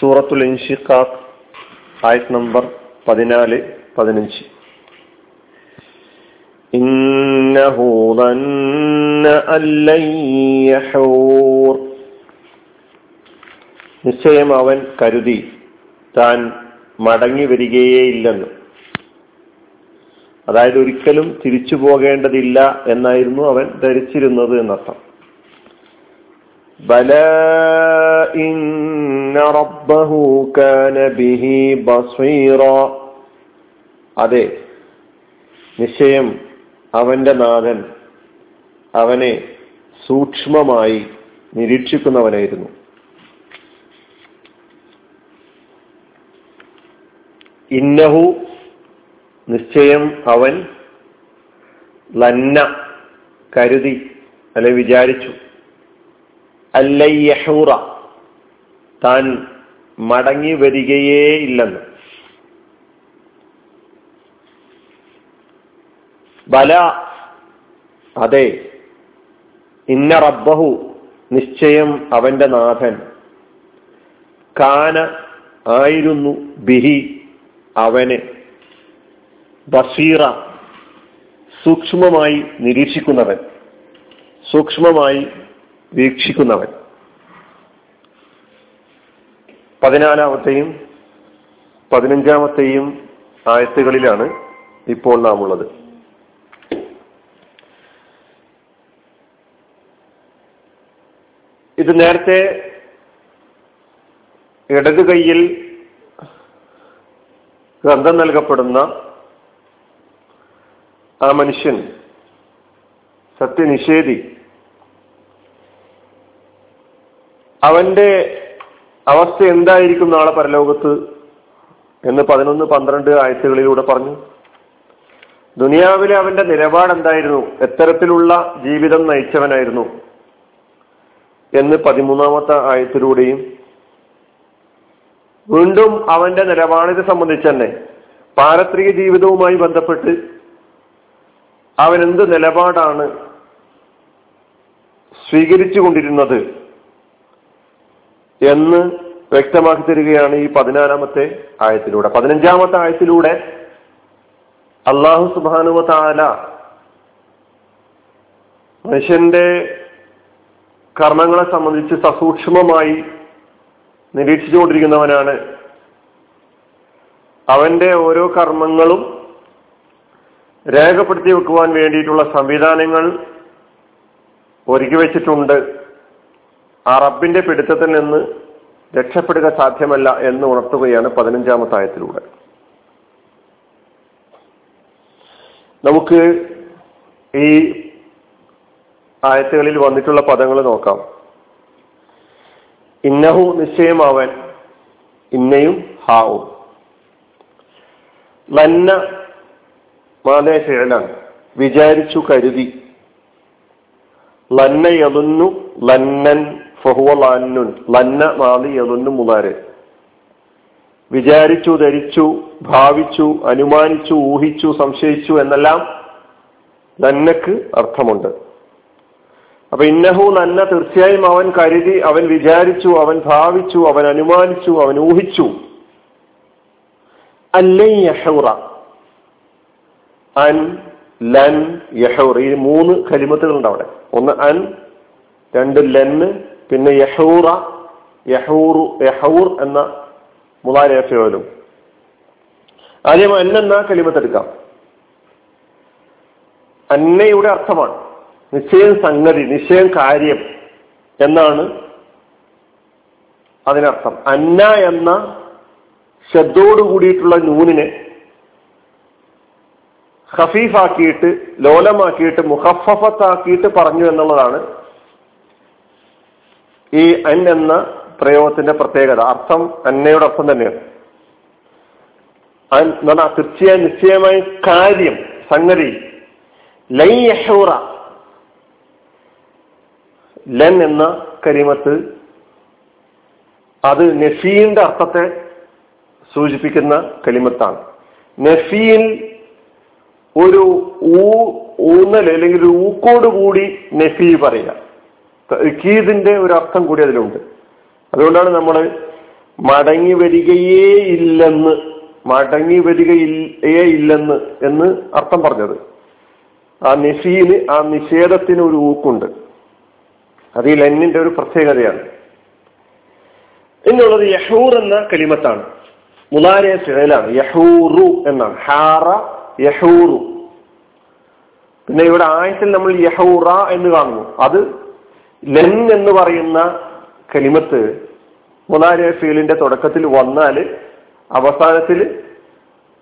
സൂറത്തുൽ ഇൻഷിഖാഖ് ആയത് നമ്പർ പതിനാല് പതിനഞ്ച് إنه ظن أن لن يحور നിശ്ചയം അവൻ കരുതി താൻ മടങ്ങി വരികയേയില്ലെന്ന് അതായത് ഒരിക്കലും തിരിച്ചു പോകേണ്ടതില്ല എന്നായിരുന്നു അവൻ ധരിച്ചിരുന്നത് എന്നർത്ഥം. ബല റബ്ബഹു കാന ബിഹി അതെ നിശ്ചയം അവന്റെ നാഥൻ അവനെ സൂക്ഷ്മമായി നിരീക്ഷിക്കുന്നവനായിരുന്നു. ഇന്നഹു നിശ്ചയം അവൻ ലന്ന കരുതി അല്ലെ വിചാരിച്ചു. അല്ലയ്യഹൂറ താൻ മടങ്ങി വരികയേ ഇല്ലെന്ന്. ബല അതെ ഇന്ന റബ്ബഹു നിശ്ചയം അവന്റെ നാഥൻ. കാന ആയിരുന്നു ബിഹി അവന്. ബസീറ സൂക്ഷ്മമായി നിരീക്ഷിക്കുന്നവൻ സൂക്ഷ്മമായി വീക്ഷിക്കുന്നവൻ. പതിനാലാമത്തെയും പതിനഞ്ചാമത്തെയും ആയത്തുകളിലാണ് ഇപ്പോൾ നാം ഉള്ളത് ഇത് നേരത്തെ ഇടതു കൈയിൽ ഗ്രന്ഥം നൽകപ്പെടുന്ന ആ മനുഷ്യൻ സത്യനിഷേധി. അവന്റെ അവസ്ഥ എന്തായിരിക്കും നാളെ പരലോകത്ത് എന്ന് പതിനൊന്ന് പന്ത്രണ്ട് ആഴ്ചകളിലൂടെ പറഞ്ഞു. ദുനിയാവിലെ അവന്റെ നിലപാട് എന്തായിരുന്നു? എത്തരത്തിലുള്ള ജീവിതം നയിച്ചവനായിരുന്നു എന്ന് പതിമൂന്നാമത്തെ ആയത്തിലൂടെയും വീണ്ടും അവന്റെ നിലപാടിനെ സംബന്ധിച്ച് തന്നെ പാരത്രിക ജീവിതവുമായി ബന്ധപ്പെട്ട് അവൻ എന്ത് നിലപാടാണ് സ്വീകരിച്ചു കൊണ്ടിരുന്നത് എന്ന് വ്യക്തമാക്കി തരികയാണ് ഈ പതിനാലാമത്തെ ആയത്തിലൂടെ. പതിനഞ്ചാമത്തെ ആയത്തിലൂടെ അള്ളാഹു സുബാനുവ താല മനുഷ്യന്റെ കർമ്മങ്ങളെ സംബന്ധിച്ച് സസൂക്ഷ്മമായി നിരീക്ഷിച്ചുകൊണ്ടിരിക്കുന്നവനാണ്. അവന്റെ ഓരോ കർമ്മങ്ങളും രേഖപ്പെടുത്തി വെക്കുവാൻ വേണ്ടിയിട്ടുള്ള സംവിധാനങ്ങൾ ഒരുക്കി വെച്ചിട്ടുണ്ട്. ആ റബ്ബിന്റെ പിടുത്തത്തിൽ നിന്ന് രക്ഷപ്പെടുക സാധ്യമല്ല എന്ന് ഉണർത്തുകയാണ് പതിനഞ്ചാമത്തെ ആയത്തിലൂടെ. നമുക്ക് ഈ ആയത്തുകളിൽ വന്നിട്ടുള്ള പദങ്ങൾ നോക്കാം. ഇന്നഹു നിശ്ചയമാവൻ ഇന്നയും ഹാവും. മാതേ വിചാരിച്ചു കരുതി. ലന്ന യതുന്നു ലന്നൻ ഫഹുവ ലാന്നുൻ. ലന്ന മാതി യതുന്നു മുതാര് വിചാരിച്ചു ധരിച്ചു ഭാവിച്ചു അനുമാനിച്ചു ഊഹിച്ചു സംശയിച്ചു എന്നെല്ലാം ലന്നക്ക് അർത്ഥമുണ്ട്. അപ്പൊ ഇന്നഹു നന്ന തീർച്ചയായും അവൻ കരുതി അവൻ വിചാരിച്ചു അവൻ ഭാവിച്ചു അവൻ അനുമാനിച്ചു അവൻ ഊഹിച്ചു. അല്ലൈ അൻ ലൻ യഹൂർ. ഈ മൂന്ന് കലിമത്തുകളുണ്ട് അവിടെ. ഒന്ന് അൻ രണ്ട് ലന്ന് പിന്നെ യഹൂറ യഹൂറു യഹൂർ എന്ന മുതാരേഫയോലും ആദ്യം അന്നെന്ന കലിമത്തെടുക്കാം അന്നയുടെ അർത്ഥമാണ് നിശ്ചയം സംഗതി നിശ്ചയം കാര്യം എന്നാണ് അതിനർത്ഥം. അന്ന എന്ന ശബ്ദോട് കൂടിയിട്ടുള്ള നൂനിനെ ഹഫീഫാക്കിയിട്ട് ലോലമാക്കിയിട്ട് മുഹഫഫത്താക്കിയിട്ട് പറഞ്ഞു എന്നുള്ളതാണ് ഈ അൻ എന്ന പ്രയോഗത്തിന്റെ പ്രത്യേകത. അർത്ഥം അന്നയുടെ അർത്ഥം തന്നെയാണ്. അൻ തീർച്ചയായും നിശ്ചയമായി കാര്യം സംഗതി. ലൈ യഹൂറ. ലൻ എന്ന കരിമത്ത് അത് നഫീന്റെ അർത്ഥത്തെ സൂചിപ്പിക്കുന്ന കലിമത്താണ്. നഫീൽ ഒരു ഊ ഊന്നൽ അല്ലെങ്കിൽ ഒരു ഊക്കോട് കൂടി നെഫി പറയുക. തക്കീദിന്റെ ഒരു അർത്ഥം കൂടി അതിലുണ്ട്. അതുകൊണ്ടാണ് നമ്മൾ മടങ്ങി വരികയേ ഇല്ലെന്ന് മടങ്ങി വരികയേ ഇല്ലെന്ന് എന്ന് അർത്ഥം പറഞ്ഞത്. ആ നിഷീന് ആ നിഷേധത്തിന് ഒരു ഊക്കുണ്ട്. അത് ഈ ലെന്നിന്റെ ഒരു പ്രത്യേകതയാണ്. എന്നുള്ളത് യഹൂർ എന്ന കലിമത്താണ്. മുലാരിയ ഫിഴലാണ് യഹൂറു എന്നാണ്. ഹാറ യഹൂറു. പിന്നെ ഇവിടെ ആയത്തിൽ നമ്മൾ യഹൂറ എന്ന് കാണുന്നു. അത് ലെൻ എന്ന് പറയുന്ന കലിമത്ത് മുലാരിയ ഫീലിന്റെ തുടക്കത്തിൽ വന്നാൽ അവസാനത്തിൽ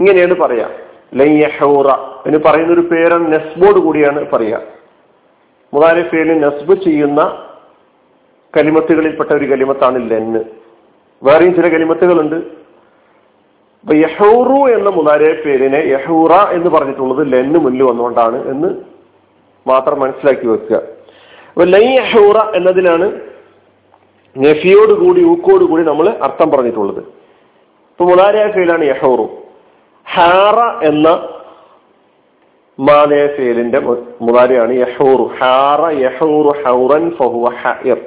ഇങ്ങനെയാണ് പറയാ. ലൻ യഹൂറ എന്ന് പറയുന്ന ഒരു പേരാണ് നെസ്ബോട് കൂടിയാണ് പറയാ. മുതാരി ഫീലിൽ നെസ്ബ് ചെയ്യുന്ന കലിമത്തുകളിൽപ്പെട്ട ഒരു കലിമത്താണ് ലെന്ന് വേറെയും ചില കലിമത്തുകളുണ്ട്. അപ്പൊ യഹൂറു എന്ന മുതാരെ പേരിനെ യഹൂറ എന്ന് പറഞ്ഞിട്ടുള്ളത് ലെന്ന് മുന്നിൽ വന്നുകൊണ്ടാണ് എന്ന് മാത്രം മനസ്സിലാക്കി വെക്കുക. അപ്പൊ ലൈ യഹൂറ എന്നതിനാണ് നഫിയോട് കൂടി ഊക്കോട് കൂടി നമ്മൾ അർത്ഥം പറഞ്ഞിട്ടുള്ളത്. ഇപ്പൊ മുതാരയ ഫേലാണ് യഹൂറു. ഹാറ എന്ന മാലയ ഫേലിന്റെ മുതാരയാണ് യഹൂറു. ഹാറ യഹൂറു ഹൗറൻ ഫഹുവ ഹൈർ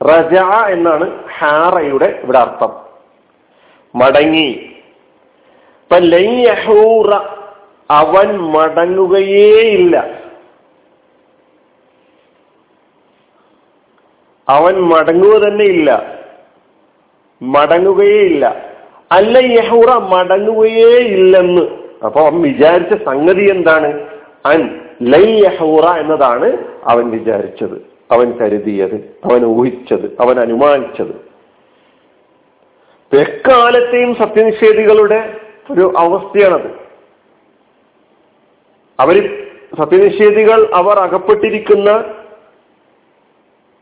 റജ എന്നാണ് ഹാറയുടെ ഇവിടെ അർത്ഥം. മടങ്ങി. അവൻ മടങ്ങുകയേയില്ല. അവൻ മടങ്ങുക തന്നെ ഇല്ല. മടങ്ങുകയേയില്ല. അല്ല യഹൂറ മടങ്ങുകയേ ഇല്ലെന്ന് അപ്പൊ അവൻ വിചാരിച്ച സംഗതി എന്താണ്? അൻ ലൈ യഹൂറ എന്നതാണ് അവൻ വിചാരിച്ചത്. അവൻ കരുതിയത് അവൻ ഊഹിച്ചത് അവൻ അനുമാനിച്ചത്. എക്കാലത്തെയും സത്യനിഷേധികളുടെ ഒരു അവസ്ഥയാണത്. അവർ സത്യനിഷേധികൾ അവർ അകപ്പെട്ടിരിക്കുന്ന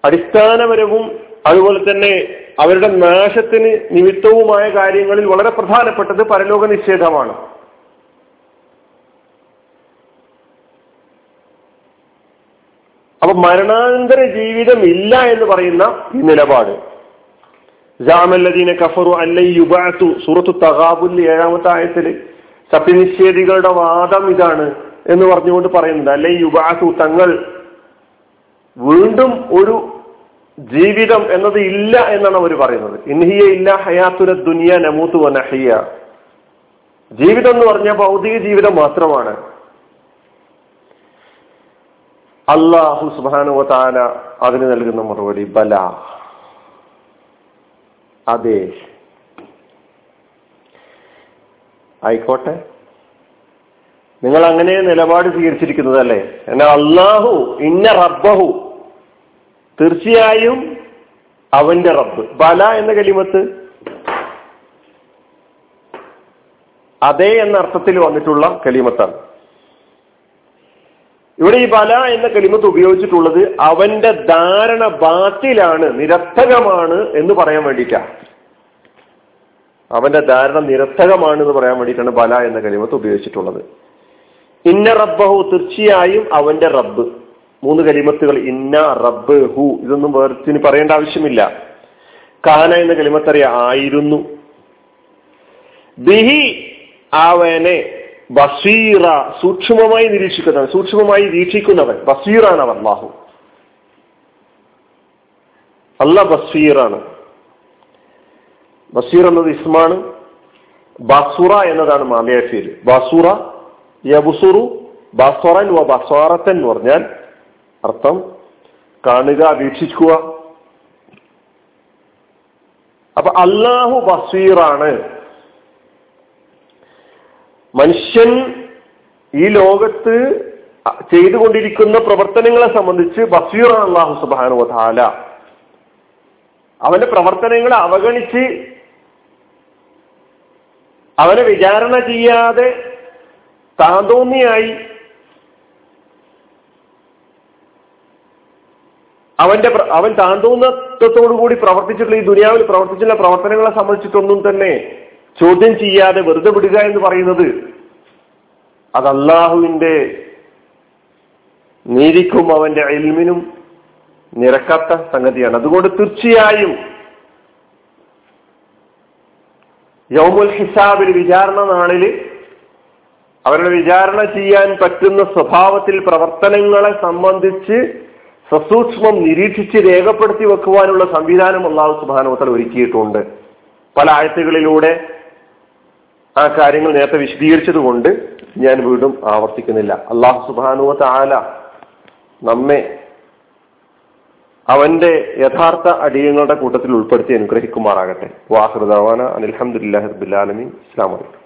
അടിസ്ഥാനപരവും അതുപോലെ തന്നെ അവരുടെ നാശത്തിന് നിമിത്തവുമായ കാര്യങ്ങളിൽ വളരെ പ്രധാനപ്പെട്ടത് പരലോക നിഷേധമാണ്. അപ്പൊ മരണാനന്തര ജീവിതം ഇല്ല എന്ന് പറയുന്ന ഈ നിലപാട്. ജാമല്ലദീന ഏഴാമത്തെ ആയത്തിൽ സത്യനിഷേധികളുടെ വാദം ഇതാണ് എന്ന് പറഞ്ഞുകൊണ്ട് പറയുന്നത് അല്ലെ യുബാസു തങ്ങൾ വീണ്ടും ഒരു ജീവിതം എന്നത് ഇല്ല എന്നാണ് അവർ പറയുന്നത്. ഇൻഹിയ ഇല്ല ഹയാത്തുര ദുനിയ നമൂത്തു വനഹിയ ജീവിതം എന്ന് പറഞ്ഞ ഭൗതിക ജീവിതം മാത്രമാണ്. അള്ളാഹു സുബാനുവ താല അതിന് നൽകുന്ന മറുപടി ബല. അതെ. ആയിക്കോട്ടെ. നിങ്ങൾ അങ്ങനെ നിലപാട് സ്വീകരിച്ചിരിക്കുന്നതല്ലേ? എന്നാൽ അള്ളാഹു ഇന്ന റബ്ബഹു. തീർച്ചയായും അവന്റെ റബ്ബ്. ബല എന്ന കലിമത്ത് അതേ എന്ന അർത്ഥത്തിൽ വന്നിട്ടുള്ള കലിമത്താണ്. ഇവിടെ ഈ ബല എന്ന കലിമത്ത് ഉപയോഗിച്ചിട്ടുള്ളത് അവന്റെ ധാരണ ബാത്തിലാണ് നിരർത്ഥകമാണ് എന്ന് പറയാൻ വേണ്ടിയിട്ടാണ് അവന്റെ ധാരണ നിരർത്ഥകമാണ് എന്ന് പറയാൻ വേണ്ടിയിട്ടാണ് ബല എന്ന കലിമത്ത് ഉപയോഗിച്ചിട്ടുള്ളത്. ഇന്ന റബ്ബഹു തീർച്ചയായും അവന്റെ റബ്ബ്. മൂന്ന് കലിമത്തുകൾ ഇന്ന റബ്ബ് ഹു ഇതൊന്നും വേർത്തിന് പറയേണ്ട ആവശ്യമില്ല. കാന എന്ന കലിമത്തറിയ ആയിരുന്നു. ബിഹി അവനെ ബസീറ സൂക്ഷ്മമായി നിരീക്ഷിക്കുന്നവൻ സൂക്ഷ്മമായി വീക്ഷിക്കുന്നവൻ ബസീറാണ് അവൻ അള്ളാഹു. അല്ല ബസീറാണ്. ബസീർ എന്നത് ഇസ്മാണ് ബസുറ എന്നതാണ് മാലയാഫിയിൽ ബസുറ യബുസുറു ബസുറൻ വ എന്ന് പറഞ്ഞാൽ അർത്ഥം കാണുക വീക്ഷിക്കുക. അപ്പൊ അള്ളാഹു ബസീറാണ്. മനുഷ്യൻ ഈ ലോകത്ത് ചെയ്തുകൊണ്ടിരിക്കുന്ന പ്രവർത്തനങ്ങളെ സംബന്ധിച്ച് ബസീറാണ് അള്ളാഹു സുബാനു താല അവന്റെ പ്രവർത്തനങ്ങളെ അവഗണിച്ച് അവനെ വിചാരണ ചെയ്യാതെ താന്തോന്നിയായി അവന്റെ അവൻ താന്തോന്നത്തോടു കൂടി പ്രവർത്തിച്ചിട്ടുള്ള ഈ ദുനിയാവിൽ പ്രവർത്തിച്ചിട്ടുള്ള പ്രവർത്തനങ്ങളെ സംബന്ധിച്ചിട്ടൊന്നും തന്നെ ചോദ്യം ചെയ്യാതെ വെറുതെ വിടുക എന്ന് പറയുന്നത് അത് അള്ളാഹുവിന്റെ നീതിക്കും അവന്റെ അയൽമിനും നിരക്കാത്ത സംഗതിയാണ്. അതുകൊണ്ട് തീർച്ചയായും യൗമുൽ ഹിസാബിൽ വിചാരണ നാളിൽ അവരുടെ വിചാരണ ചെയ്യാൻ പറ്റുന്ന സ്വഭാവത്തിൽ പ്രവർത്തനങ്ങളെ സംബന്ധിച്ച് സസൂക്ഷ്മം നിരീക്ഷിച്ച് രേഖപ്പെടുത്തി വെക്കുവാനുള്ള സംവിധാനം അള്ളാഹു സുബാനോത്തൽ ഒരുക്കിയിട്ടുണ്ട്. പല ആഴ്ചകളിലൂടെ ആ കാര്യങ്ങൾ നേരത്തെ വിശദീകരിച്ചത് കൊണ്ട് ഞാൻ വീണ്ടും ആവർത്തിക്കുന്നില്ല. അള്ളാഹു സുബാനുവത്ത ആല നമ്മെ അവന്റെ യഥാർത്ഥ അടിയങ്ങളുടെ കൂട്ടത്തിൽ ഉൾപ്പെടുത്തി അനുഗ്രഹിക്കുമാറാകട്ടെ. വാഹൃദാന അനിൽഹമുല്ലാ ഇസ്ലാം വലൈക്കും